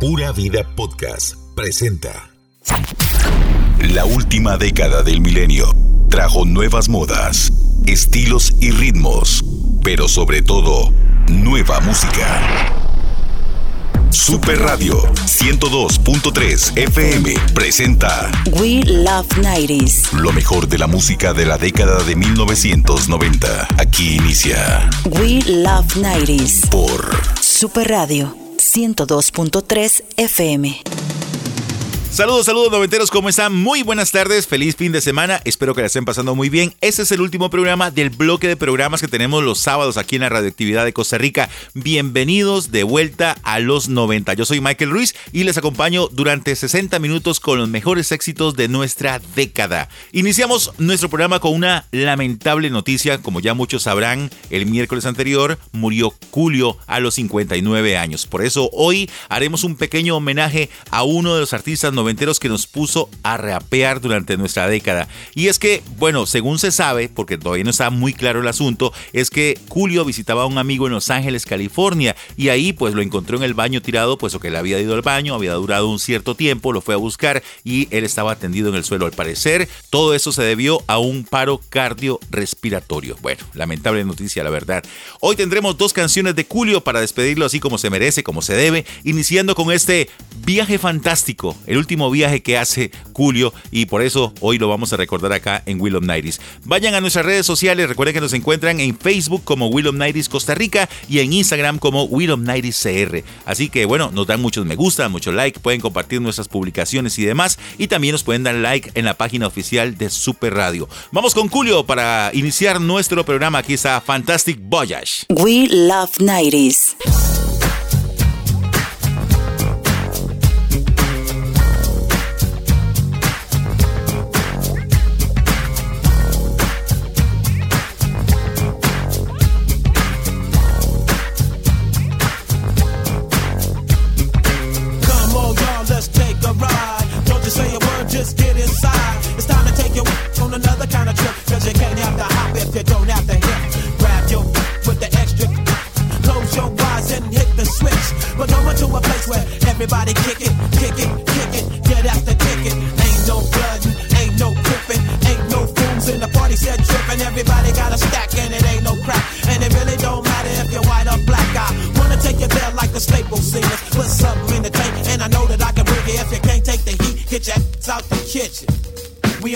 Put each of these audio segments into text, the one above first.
Pura Vida Podcast presenta. La última década del milenio trajo nuevas modas, estilos y ritmos, pero sobre todo, nueva música. Super Radio 102.3 FM presenta We Love 90s. Lo mejor de la música de la década de 1990. Aquí inicia We Love 90s. por Super Radio 102.3 FM. Saludos, saludos noventeros, ¿cómo están? Muy buenas tardes, feliz fin de semana, espero que la estén pasando muy bien. Este es el último programa del bloque de programas que tenemos los sábados aquí en la radioactividad de Costa Rica. Bienvenidos de vuelta a los 90. Yo soy Michael Ruiz y les acompaño durante 60 minutos con los mejores éxitos de nuestra década. Iniciamos nuestro programa con una lamentable noticia, como ya muchos sabrán, el miércoles anterior murió Julio a los 59 años. Por eso hoy haremos un pequeño homenaje a uno de los artistas noventeros que nos puso a rapear durante nuestra década. Y es que, bueno, según se sabe, porque todavía no está muy claro el asunto, es que Julio visitaba a un amigo en Los Ángeles, California, y ahí pues lo encontró en el baño tirado, pues o que le había ido al baño, había durado un cierto tiempo, lo fue a buscar y él estaba tendido en el suelo. Al parecer, todo eso se debió a un paro cardiorrespiratorio. Bueno, lamentable noticia, la verdad. Hoy tendremos dos canciones de Julio para despedirlo así como se merece, como se debe, iniciando con este viaje fantástico, el último viaje que hace Julio y por eso hoy lo vamos a recordar acá en Will of Nighties. Vayan a nuestras redes sociales, recuerden que nos encuentran en Facebook como Will of Nighties Costa Rica y en Instagram como Will of Nighties CR. Así que bueno, nos dan muchos me gusta, muchos like, pueden compartir nuestras publicaciones y demás y también nos pueden dar like en la página oficial de Super Radio. Vamos con Julio para iniciar nuestro programa. Aquí está Fantastic Voyage. We Love 90s.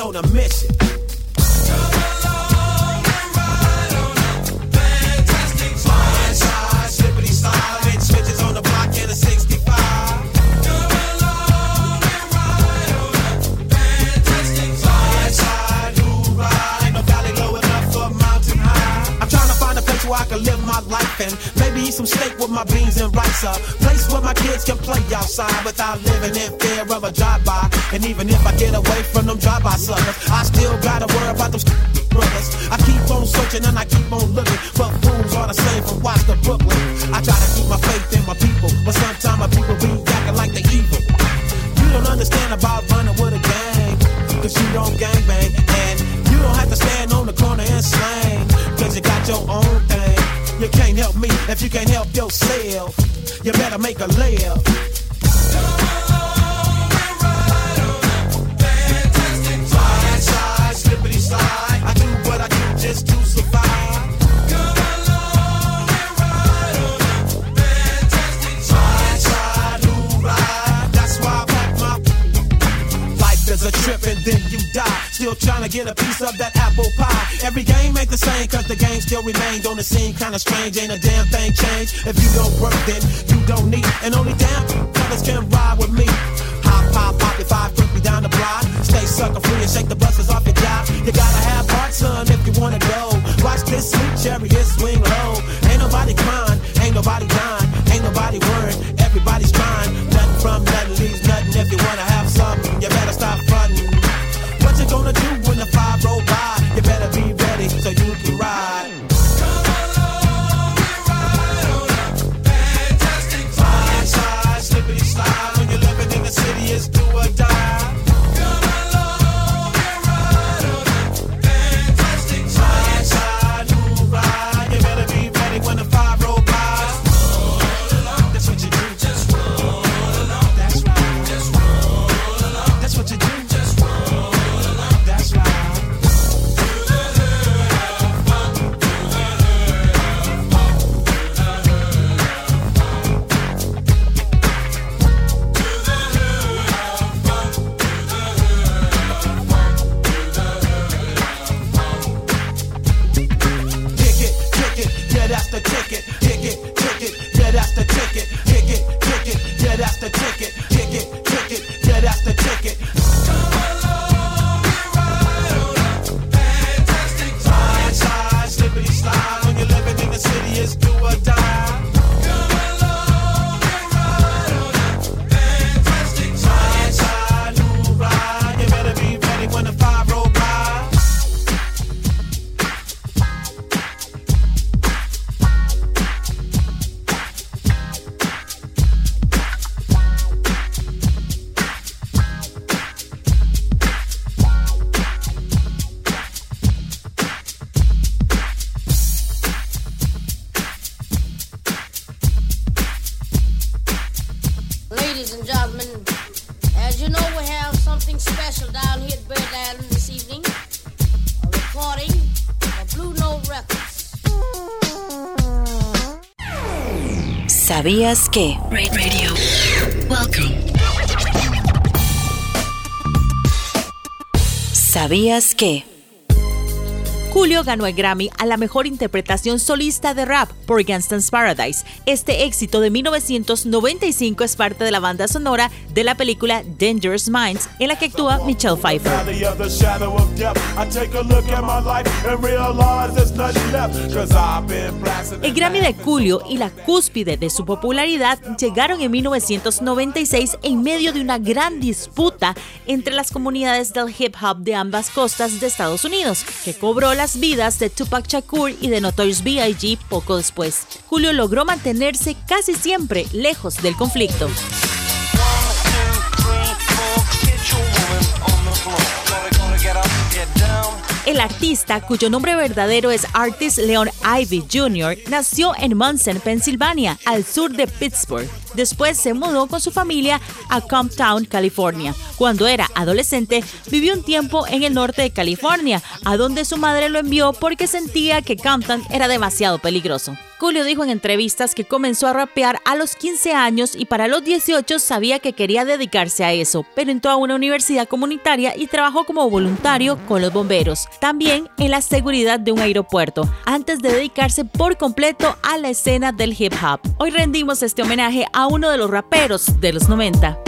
On a mission. I can live my life and maybe eat some steak with my beans and rice. A place where my kids can play outside without living in fear of a drive-by. And even if I get away from them drive-by suckers, I still gotta worry about them brothers. I keep on searching and I keep on looking for fools all the same from Watts to Brooklyn. I try to keep my faith in my people, but sometimes my people be acting like they evil. You don't understand about running with a gang, cause you don't gang bang. And you don't have to stand on the corner and slang, cause you got your own thing. You can't help me if you can't help yourself. You better make a layup. Slide, slide, slippity slide. I do what I do just to survive. Slide, slide, ooh, ride. That's why I pack my Life a trip and then you die. Still trying to get a piece of that apple pie. Every game ain't the same, cause the game still remained on the scene. Kinda strange, ain't a damn thing changed. If you don't work, then you don't need. And only damn brothers can ride with me. Hop, hop, hop, if I me down the block. Stay sucker free and shake the buses off your job. You gotta have heart, son, if you wanna go. Watch this sweet chariot swing low. Ain't nobody crying, ain't nobody dying, ain't nobody worrying. Everybody's trying. Nothing from nothing leaves nothing. If you wanna have something, you better gonna do when the five roll by? ¿Sabías que? Radio. Welcome. ¿Sabías que? Julio ganó el Grammy a la mejor interpretación solista de rap por Gangsta's Paradise. Este éxito de 1995 es parte de la banda sonora de la película Dangerous Minds, en la que actúa Michelle Pfeiffer. El Grammy de Julio y la cúspide de su popularidad llegaron en 1996 en medio de una gran disputa entre las comunidades del hip hop de ambas costas de Estados Unidos, que cobró las vidas de Tupac Shakur y de Notorious B.I.G. poco después. Julio logró mantenerse casi siempre lejos del conflicto. El artista, cuyo nombre verdadero es Artis Leon Ivy Jr., nació en Munson, Pensilvania, al sur de Pittsburgh. Después se mudó con su familia a Comptown, California. Cuando era adolescente, vivió un tiempo en el norte de California, a donde su madre lo envió porque sentía que Compton era demasiado peligroso. Julio dijo en entrevistas que comenzó a rapear a los 15 años y para los 18 sabía que quería dedicarse a eso, pero entró a una universidad comunitaria y trabajó como voluntario con los bomberos, también en la seguridad de un aeropuerto, antes de dedicarse por completo a la escena del hip hop. Hoy rendimos este homenaje a uno de los raperos de los 90.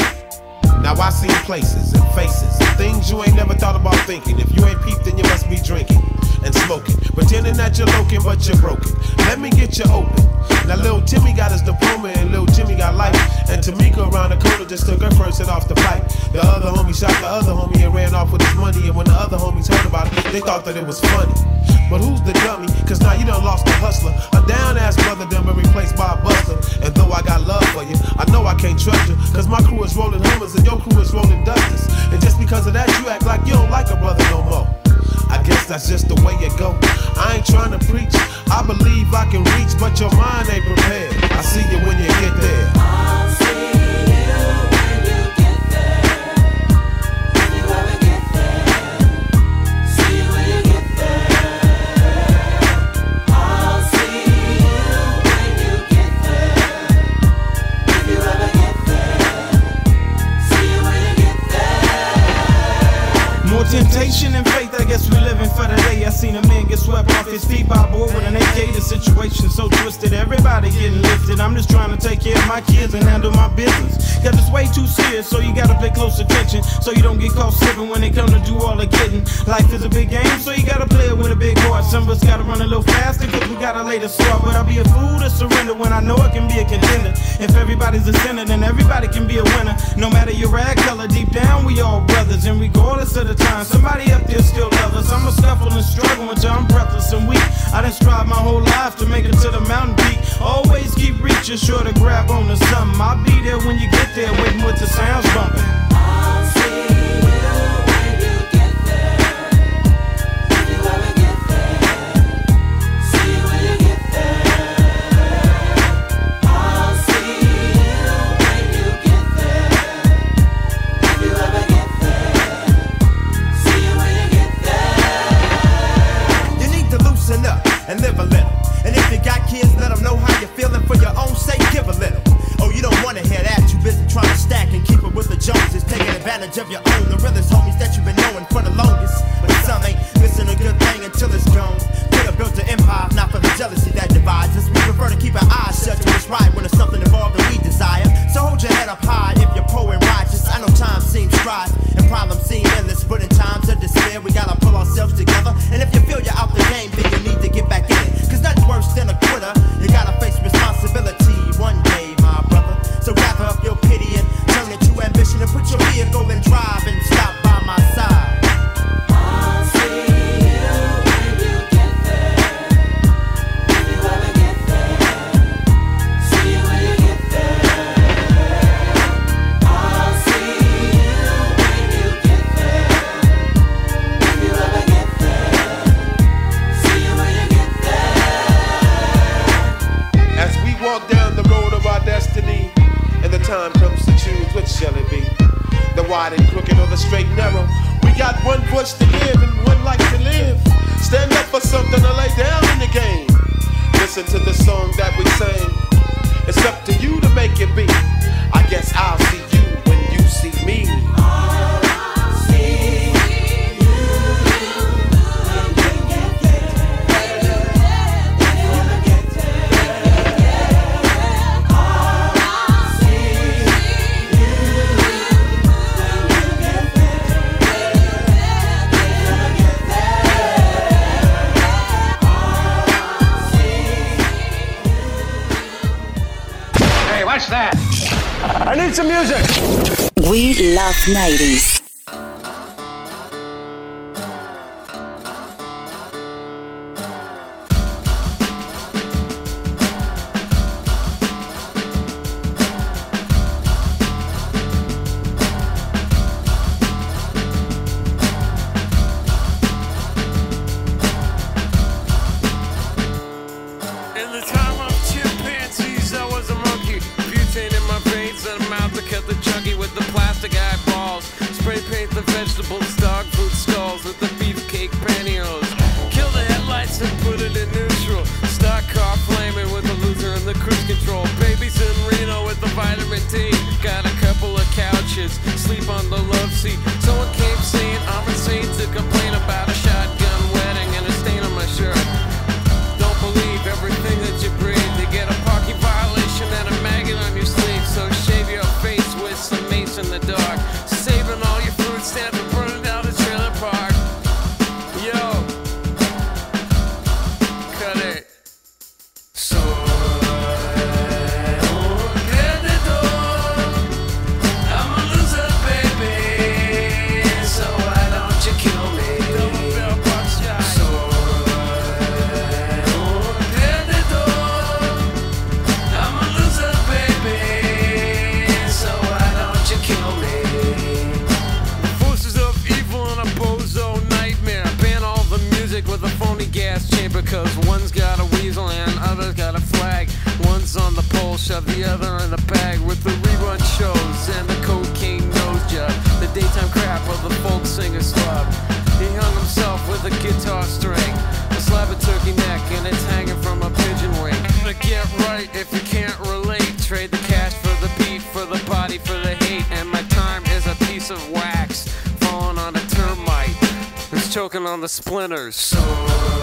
Now I seen places and faces and things you ain't never thought about thinking. If you ain't peeped, then you must be drinking and smoking, pretending that you're loking, but you're broken. Let me get you open. Now little Timmy got his diploma and little Jimmy got life. And Tamika around the corner just took her first hit off the pipe. The other homie shot the other homie and ran off with his money. And when the other homies heard about it, they thought that it was funny. But who's the dummy? Cause now you done lost the hustler. A down ass brother done been replaced by a buster. And though I got love for you, I know I can't trust you. Cause my crew is rolling Hummers and your crew is rolling Dusters. And just because of that, you act like you don't like a brother no more. I guess that's just the way it go. I ain't trying to preach. I believe I can reach, but your mind ain't prepared. I see you when you get there. I'll see you when you get there. See you when you get there. I'll see you when you get there. See you when you get there. More temptation and faith, guess we living for the day. I seen a man get swept off his feet by a boy with an AK. The situation so twisted, everybody getting lifted. I'm just trying to take care of my kids and handle my business. Cause it's way too serious, so you gotta pay close attention. So you don't get caught slipping when they come to do all the getting. Life is a big game, so you gotta play it with a big heart. Some of us gotta run a little faster, cause we gotta lay the start. But I'll be a fool to surrender when I know I can be a contender. If everybody's a sinner, then everybody can be a winner. No matter your rag color, deep down we all brothers. And regardless of the time, somebody up there until I'm breathless and weak. I done strive my whole life to make it to the mountain peak. Always keep reaching, sure to grab on to something. I'll be there when you get there, waiting with the sounds bumping. To shall it be? The wide and crooked or the straight and narrow? We got one voice to give and one life to live. Stand up for something to lay down in the game. Listen to the song that we sing. It's up to you to make it be. I guess I'll see you when you see me. I need some music. We love 90s. On the love seat. Someone the splinters.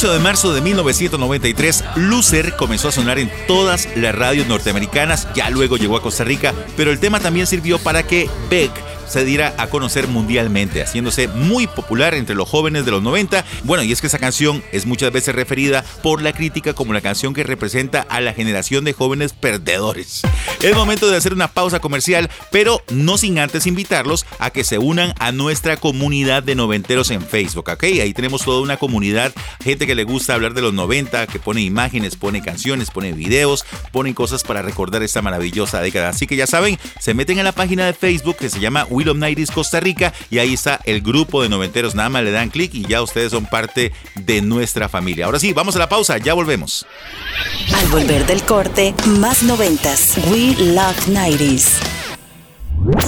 18 de marzo de 1993, Loser comenzó a sonar en todas las radios norteamericanas, ya luego llegó a Costa Rica, pero el tema también sirvió para que Beck se diera a conocer mundialmente, haciéndose muy popular entre los jóvenes de los 90. Bueno, y es que esa canción es muchas veces referida por la crítica como la canción que representa a la generación de jóvenes perdedores. Es momento de hacer una pausa comercial, pero no sin antes invitarlos a que se unan a nuestra comunidad de noventeros en Facebook, ¿ok? Ahí tenemos toda una comunidad, gente que le gusta hablar de los 90, que pone imágenes, pone canciones, pone videos, pone cosas para recordar esta maravillosa década. Así que ya saben, se meten a la página de Facebook que se llama Will of Nighties Costa Rica y ahí está el grupo de noventeros. Nada más le dan clic y ya ustedes son parte de nuestra familia. Ahora sí, vamos a la pausa, ya volvemos. Al volver del corte, más noventas. We Love 90s.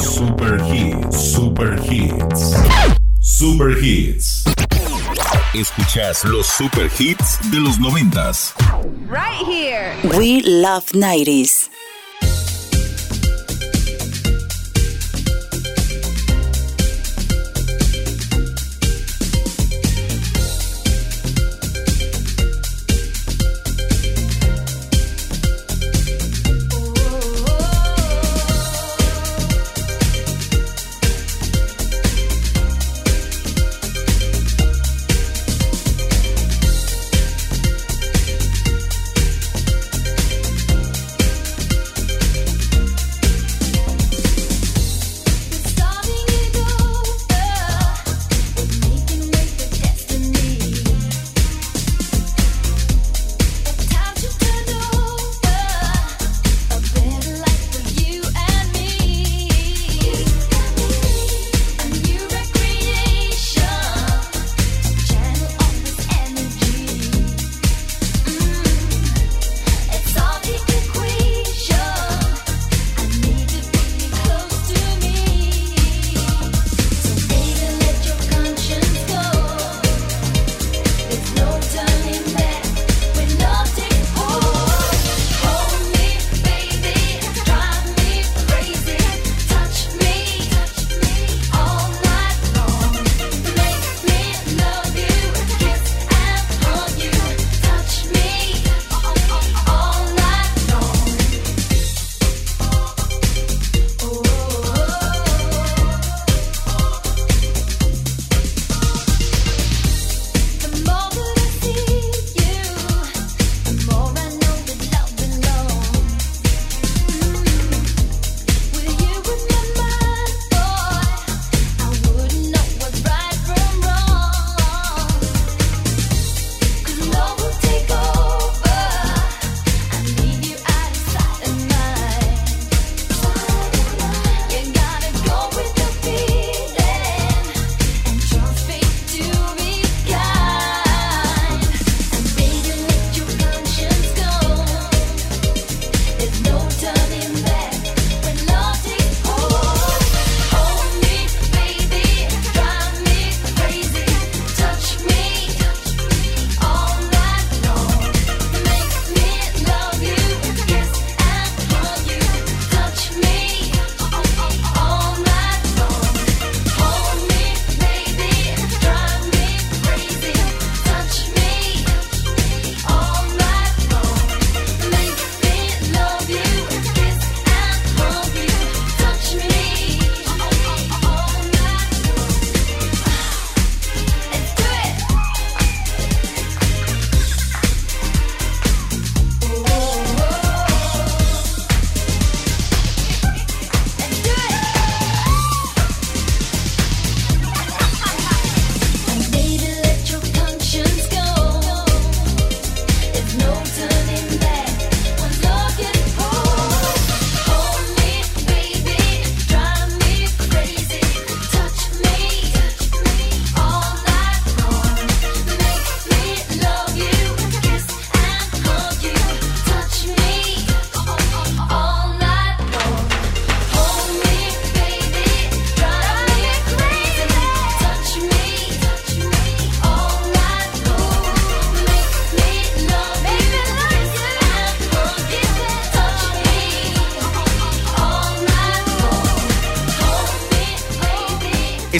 Super Hits, Super Hits. Super Hits. Escuchas los super hits de los noventas. Right here. We Love 90s.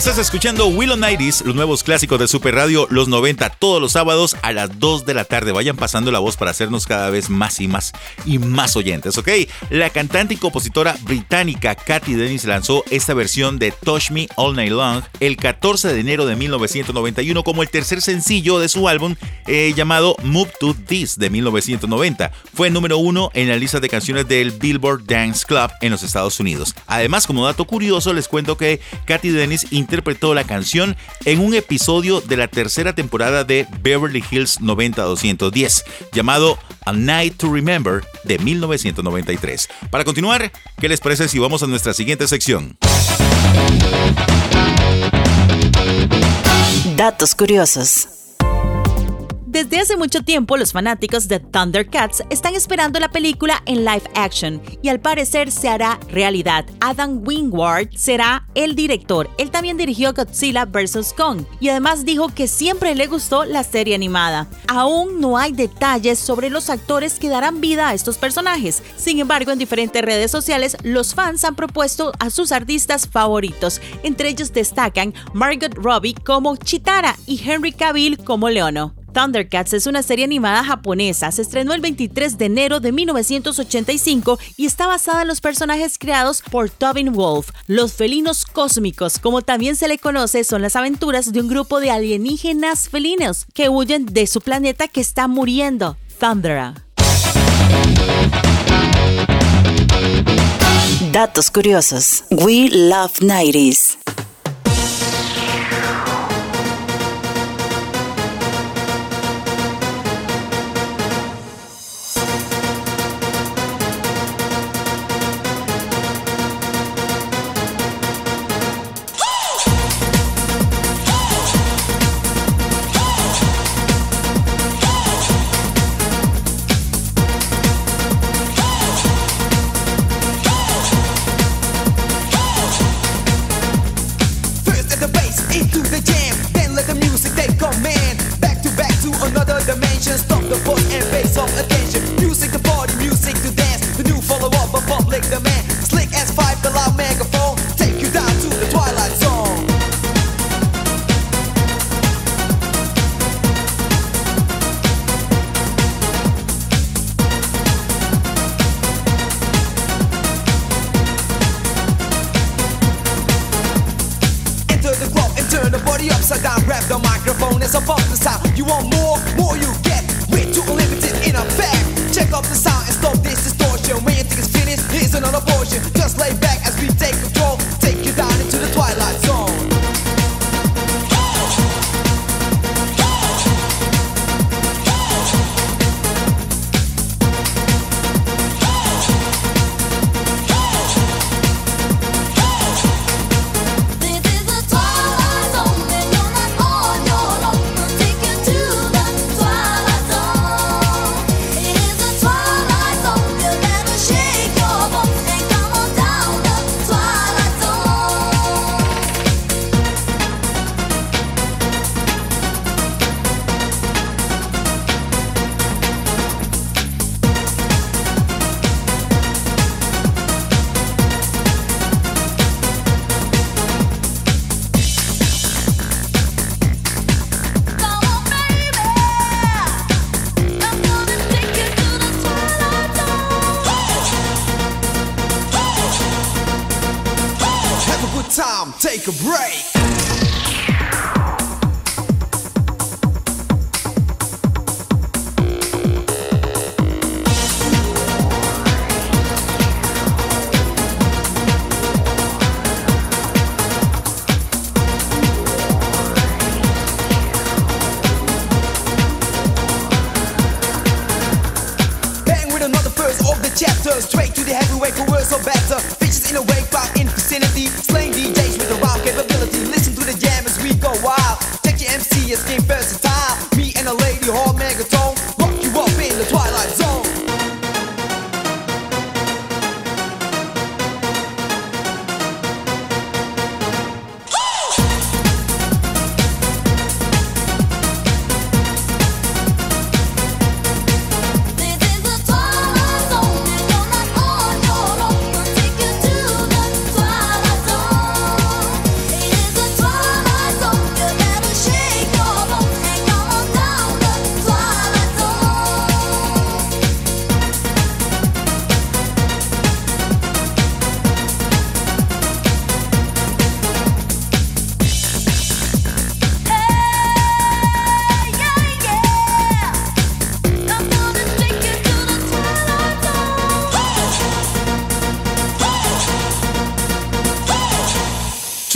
Estás escuchando Willow Nighties, los nuevos clásicos de Super Radio, los 90, todos los sábados a las 2 de la tarde. Vayan pasando la voz para hacernos cada vez más y más y más oyentes, ¿ok? La cantante y compositora británica Katy Dennis lanzó esta versión de Touch Me All Night Long el 14 de enero de 1991 como el tercer sencillo de su álbum eh, llamado Move to This de 1990. Fue número uno en la lista de canciones del Billboard Dance Club en los Estados Unidos. Además, como dato curioso, les cuento que Katy Dennis interpretó la canción en un episodio de la tercera temporada de Beverly Hills 90210, llamado A Night to Remember de 1993. Para continuar, ¿qué les parece si vamos a nuestra siguiente sección? Datos curiosos. Desde hace mucho tiempo los fanáticos de Thundercats están esperando la película en live action y al parecer se hará realidad. Adam Wingward será el director. Él también dirigió Godzilla vs. Kong y además dijo que siempre le gustó la serie animada. Aún no hay detalles sobre los actores que darán vida a estos personajes. Sin embargo, en diferentes redes sociales los fans han propuesto a sus artistas favoritos. Entre ellos destacan Margot Robbie como Chitara y Henry Cavill como Leono. Thundercats es una serie animada japonesa. Se estrenó el 23 de enero de 1985 y está basada en los personajes creados por Tobin Wolf. Los felinos cósmicos, como también se le conoce, son las aventuras de un grupo de alienígenas felinos que huyen de su planeta que está muriendo, Thundera. Datos curiosos. We love 90s.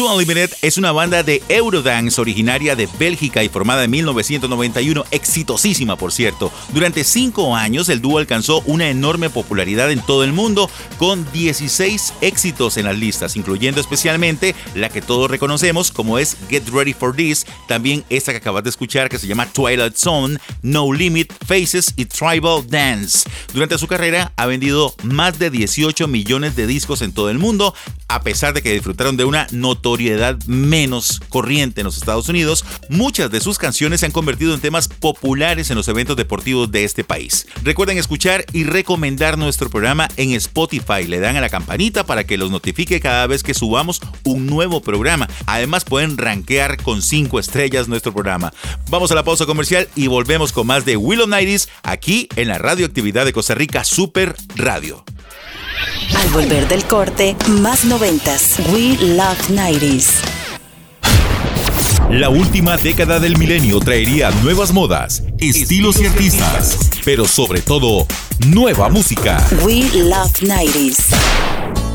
Unlimited es una banda de Eurodance originaria de Bélgica y formada en 1991, exitosísima por cierto. Durante cinco años el dúo alcanzó una enorme popularidad en todo el mundo con 16 éxitos en las listas, incluyendo especialmente la que todos reconocemos como es Get Ready for This, también esta que acabas de escuchar que se llama Twilight Zone, No Limit, Faces y Tribal Dance. Durante su carrera ha vendido más de 18 millones de discos en todo el mundo, a pesar de que disfrutaron de una notoriedad menos corriente en los Estados Unidos, muchas de sus canciones se han convertido en temas populares en los eventos deportivos de este país. Recuerden escuchar y recomendar nuestro programa en Spotify. Le dan a la campanita para que los notifique cada vez que subamos un nuevo programa. Además pueden rankear con 5 estrellas nuestro programa. Vamos a la pausa comercial y volvemos con más de Willow Nighties aquí en la radioactividad de Costa Rica Super Radio. Al volver del corte, más noventas. We Love 90s. La última década del milenio traería nuevas modas, estilos y artistas, pero sobre todo, nueva música. We Love 90s.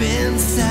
been sad.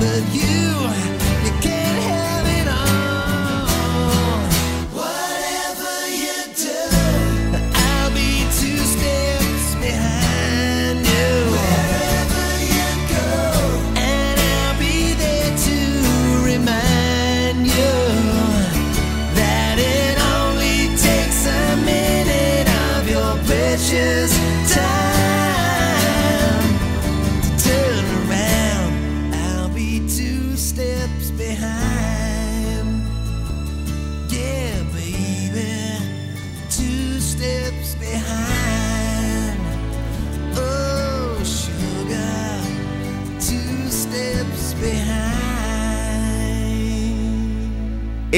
but you.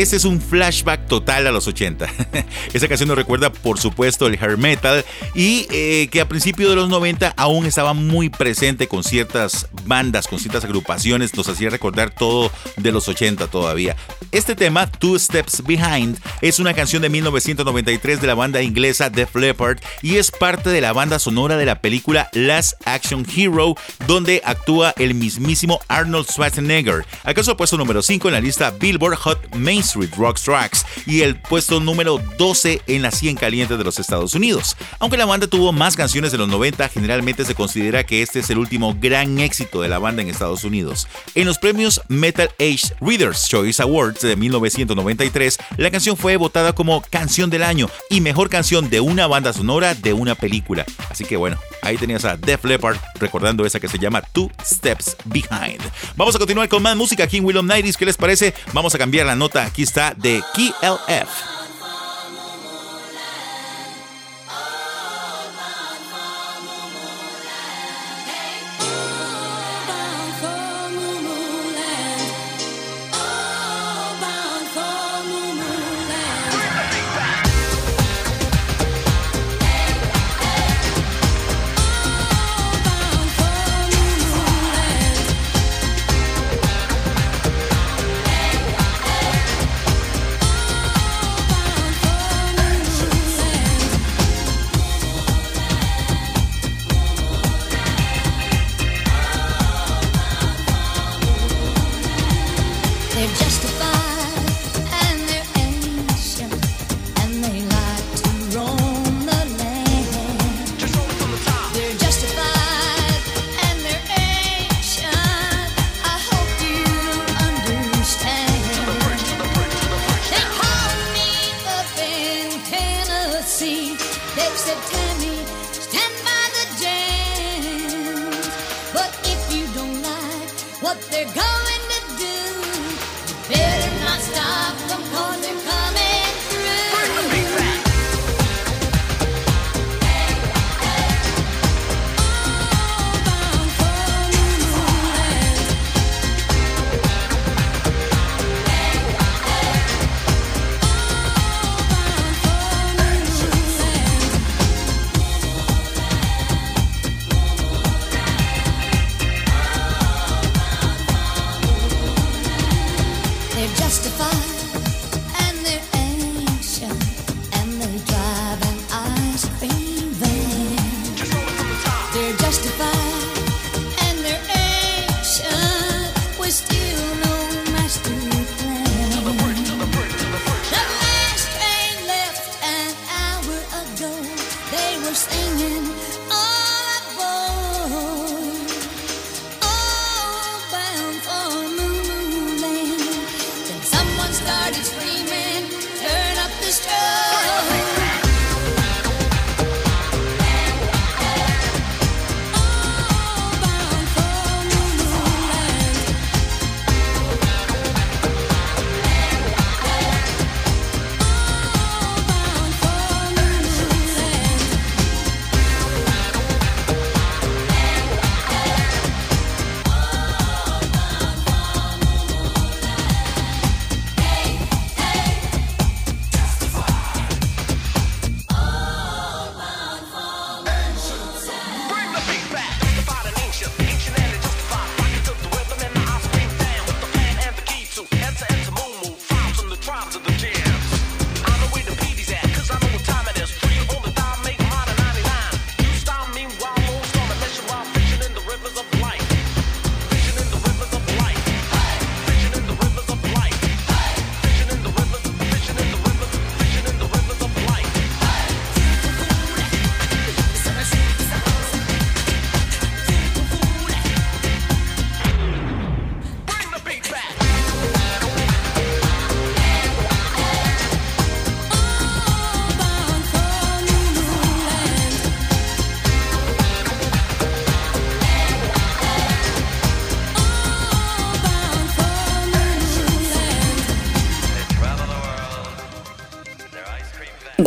Este es un flashback total a los 80. Esa canción nos recuerda, por supuesto, el hair metal y eh, que a principios de los 90 aún estaba muy presente con ciertas bandas, con ciertas agrupaciones, nos hacía recordar todo de los 80 todavía. Este tema, Two Steps Behind, es una canción de 1993 de la banda inglesa Def Leppard y es parte de la banda sonora de la película Last Action Hero, donde actúa el mismísimo Arnold Schwarzenegger. ¿Acaso puesto número 5 en la lista Billboard Hot Main Street Rock Tracks y el puesto número 12 en la 100 caliente de los Estados Unidos. Aunque la banda tuvo más canciones de los 90, generalmente se considera que este es el último gran éxito de la banda en Estados Unidos. En los premios Metal Age Readers Choice Awards de 1993, la canción fue votada como Canción del Año y Mejor Canción de una banda sonora de una película. Así que bueno, ahí tenías a Def Leppard recordando esa que se llama Two Steps Behind. Vamos a continuar con más música aquí en Willow Nighties. ¿Qué les parece? Vamos a cambiar la nota. Aquí está de KLF.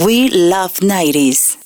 We Love 90s.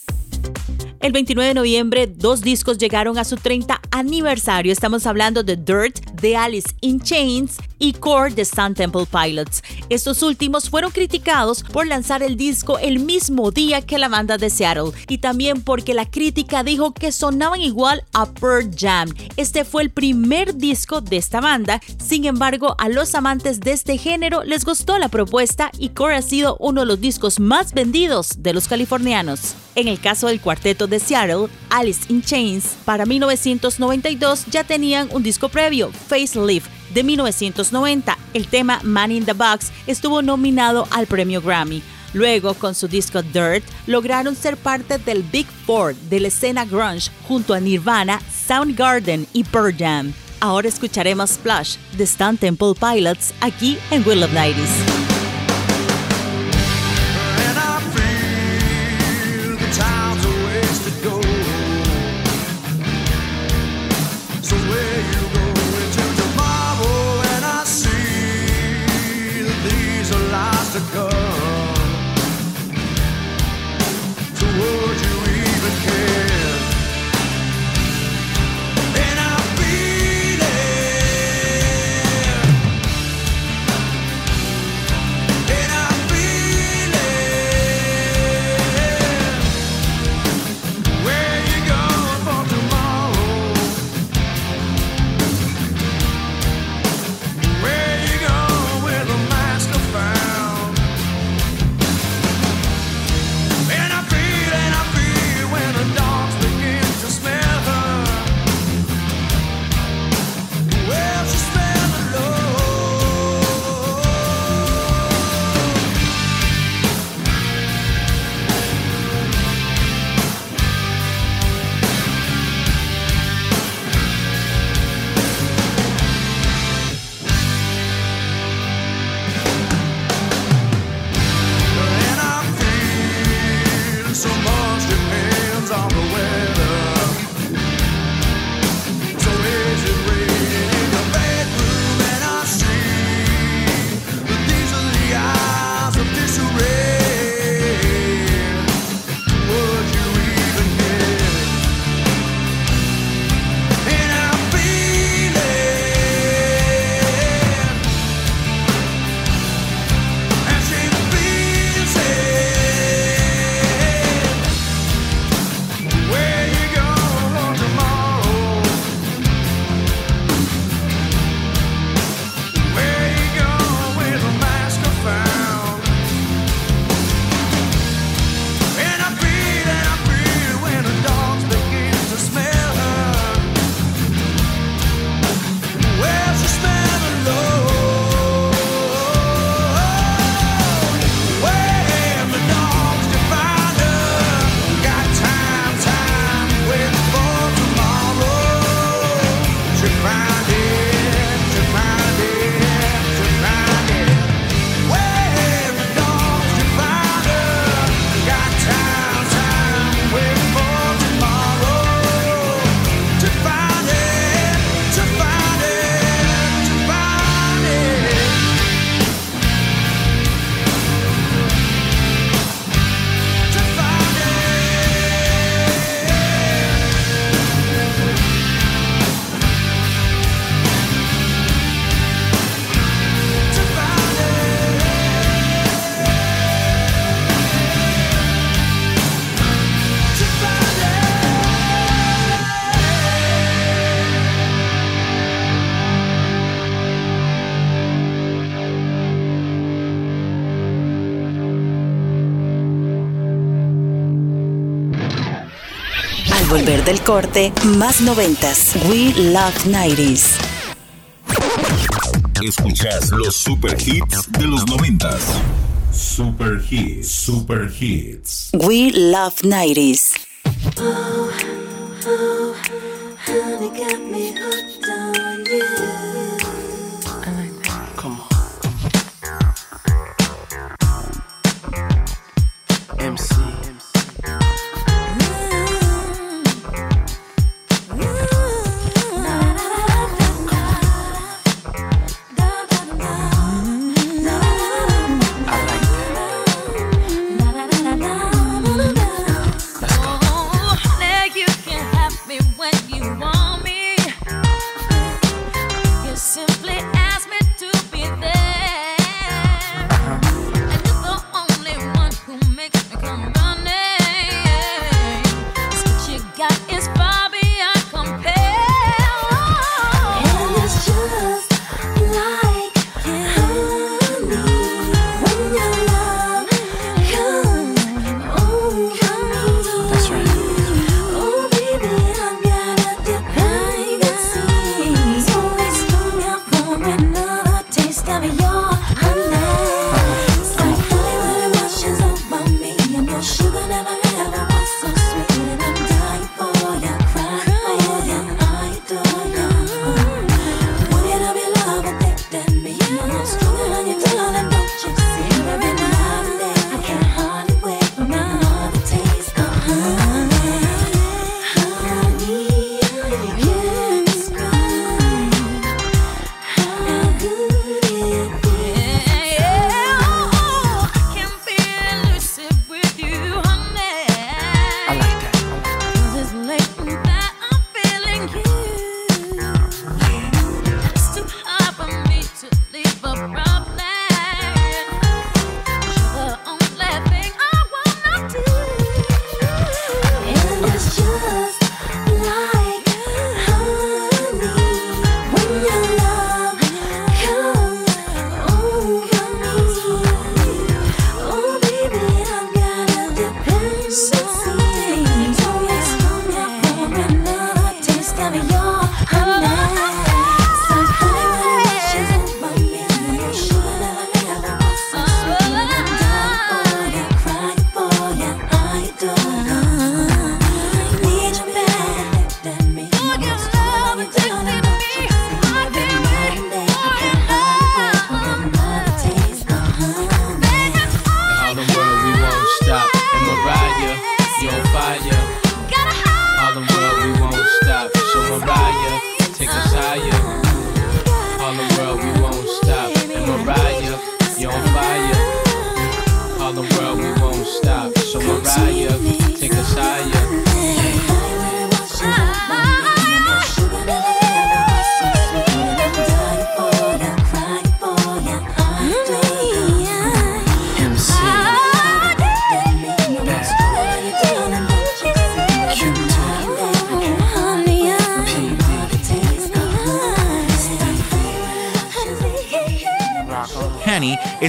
El 29 de noviembre, dos discos llegaron a su 30 aniversario. Estamos hablando de Dirt de Alice in Chains y Core de Sun Temple Pilots. Estos últimos fueron criticados por lanzar el disco el mismo día que la banda de Seattle y también porque la crítica dijo que sonaban igual a Pearl Jam. Este fue el primer disco de esta banda, sin embargo a los amantes de este género les gustó la propuesta y Core ha sido uno de los discos más vendidos de los californianos. En el caso del cuarteto de Seattle, Alice in Chains, para 1992 ya tenían un disco previo, Facelift, de 1990. El tema Man in the Box estuvo nominado al premio Grammy. Luego, con su disco Dirt, lograron ser parte del Big Four de la escena grunge junto a Nirvana, Soundgarden y Pearl Jam. Ahora escucharemos Splash de Stone Temple Pilots aquí en Will of Nighties. Volver del corte, más noventas. We Love 90s. Escuchas los super hits de los noventas. Super hits, super hits. We Love 90s. Honey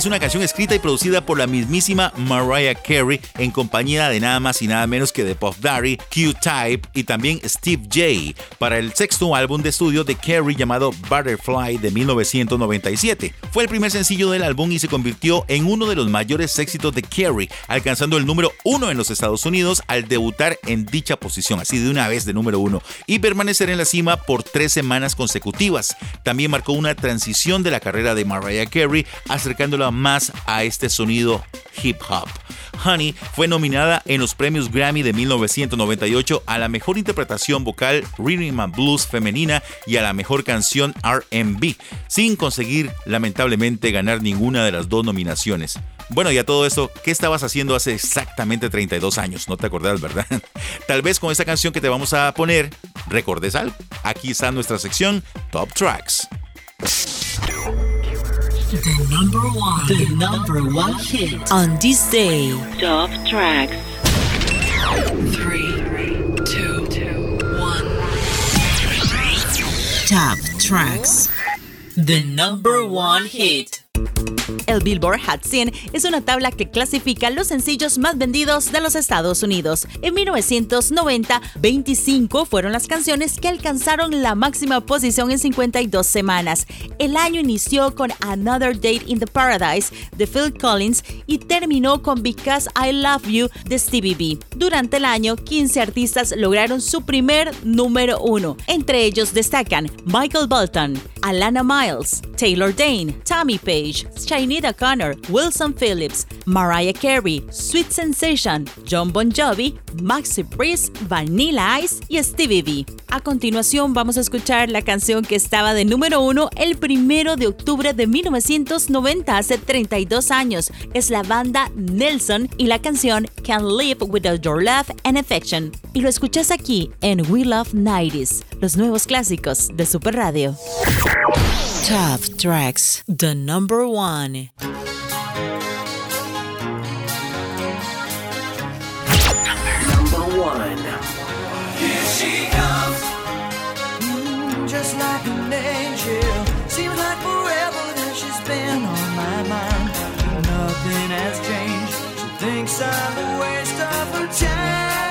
Es una canción escrita y producida por la mismísima Mariah Carey en compañía de nada más y nada menos que de Puff Daddy, Q-Type y también Steve J para el sexto álbum de estudio de Carey llamado Butterfly de 1997. Fue el primer sencillo del álbum y se convirtió en uno de los mayores éxitos de Carey, alcanzando el número uno en los Estados Unidos al debutar en dicha posición, así de una vez de número uno, y permanecer en la cima por tres semanas consecutivas. También marcó una transición de la carrera de Mariah Carey, acercándola más a este sonido hip hop. Honey fue nominada en los premios Grammy de 1998 a la mejor interpretación vocal Rhythm and Blues femenina y a la mejor canción RB, sin conseguir lamentablemente ganar ninguna de las dos nominaciones. Bueno, y a todo esto, ¿qué estabas haciendo hace exactamente 32 años? No te acordás, ¿verdad? Tal vez con esta canción que te vamos a poner, recordes algo. Aquí está nuestra sección Top Tracks. The number one. The number one hit. On this day, Top tracks. Three, two, one. Top Tracks. The number one hit. El Billboard Hot 100 es una tabla que clasifica los sencillos más vendidos de los Estados Unidos. En 1990, 25 fueron las canciones que alcanzaron la máxima posición en 52 semanas. El año inició con Another Date in the Paradise de Phil Collins y terminó con Because I Love You de Stevie B. Durante el año, 15 artistas lograron su primer número uno. Entre ellos destacan Michael Bolton, Alana Miles, Taylor Dane, Tommy Page, Connor, Wilson Phillips, Mariah Carey, Sweet Sensation, John Bon Jovi, Maxi Priest, Vanilla Ice y Stevie B. A continuación vamos a escuchar la canción que estaba de número uno el primero de octubre de 1990, hace 32 años. Es la banda Nelson y la canción Can't Live Without Your Love and Affection. Y lo escuchas aquí en We Love 90s, los nuevos clásicos de Super Radio. Top Tracks, the number one. Number one. Here she comes, Mm, just like an angel. Seems like forever that she's been on my mind. Nothing has changed. She thinks I'm a waste of her time.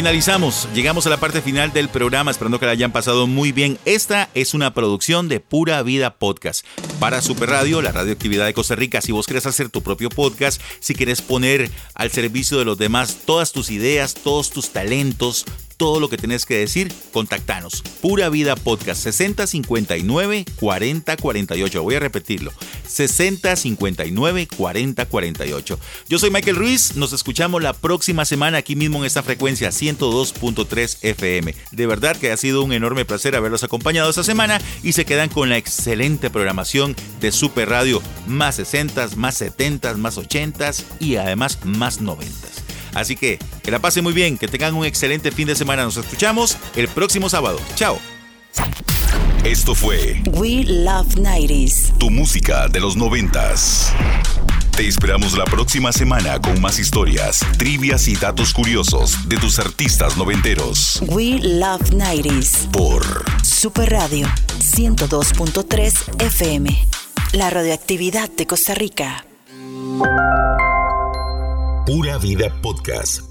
Finalizamos, llegamos a la parte final del programa, esperando que la hayan pasado muy bien. Esta es una producción de Pura Vida Podcast para Super Radio, la radioactividad de Costa Rica. Si vos querés hacer tu propio podcast, si quieres poner al servicio de los demás todas tus ideas, todos tus talentos, todo lo que tenés que decir, contactanos. Pura Vida Podcast 6059 4048. Voy a repetirlo. 6059 4048. Yo soy Michael Ruiz. Nos escuchamos la próxima semana aquí mismo en esta frecuencia 102.3 FM. De verdad que ha sido un enorme placer haberlos acompañado esta semana y se quedan con la excelente programación de Super Radio. Más 60, más 70, más 80 y además más 90. Así que que la pasen muy bien, que tengan un excelente fin de semana. Nos escuchamos el próximo sábado. Chao. Esto fue We Love 90s. Tu música de los noventas. Te esperamos la próxima semana con más historias, trivias y datos curiosos de tus artistas noventeros. We Love 90s. Por Super Radio 102.3 FM. La radioactividad de Costa Rica. Pura Vida Podcast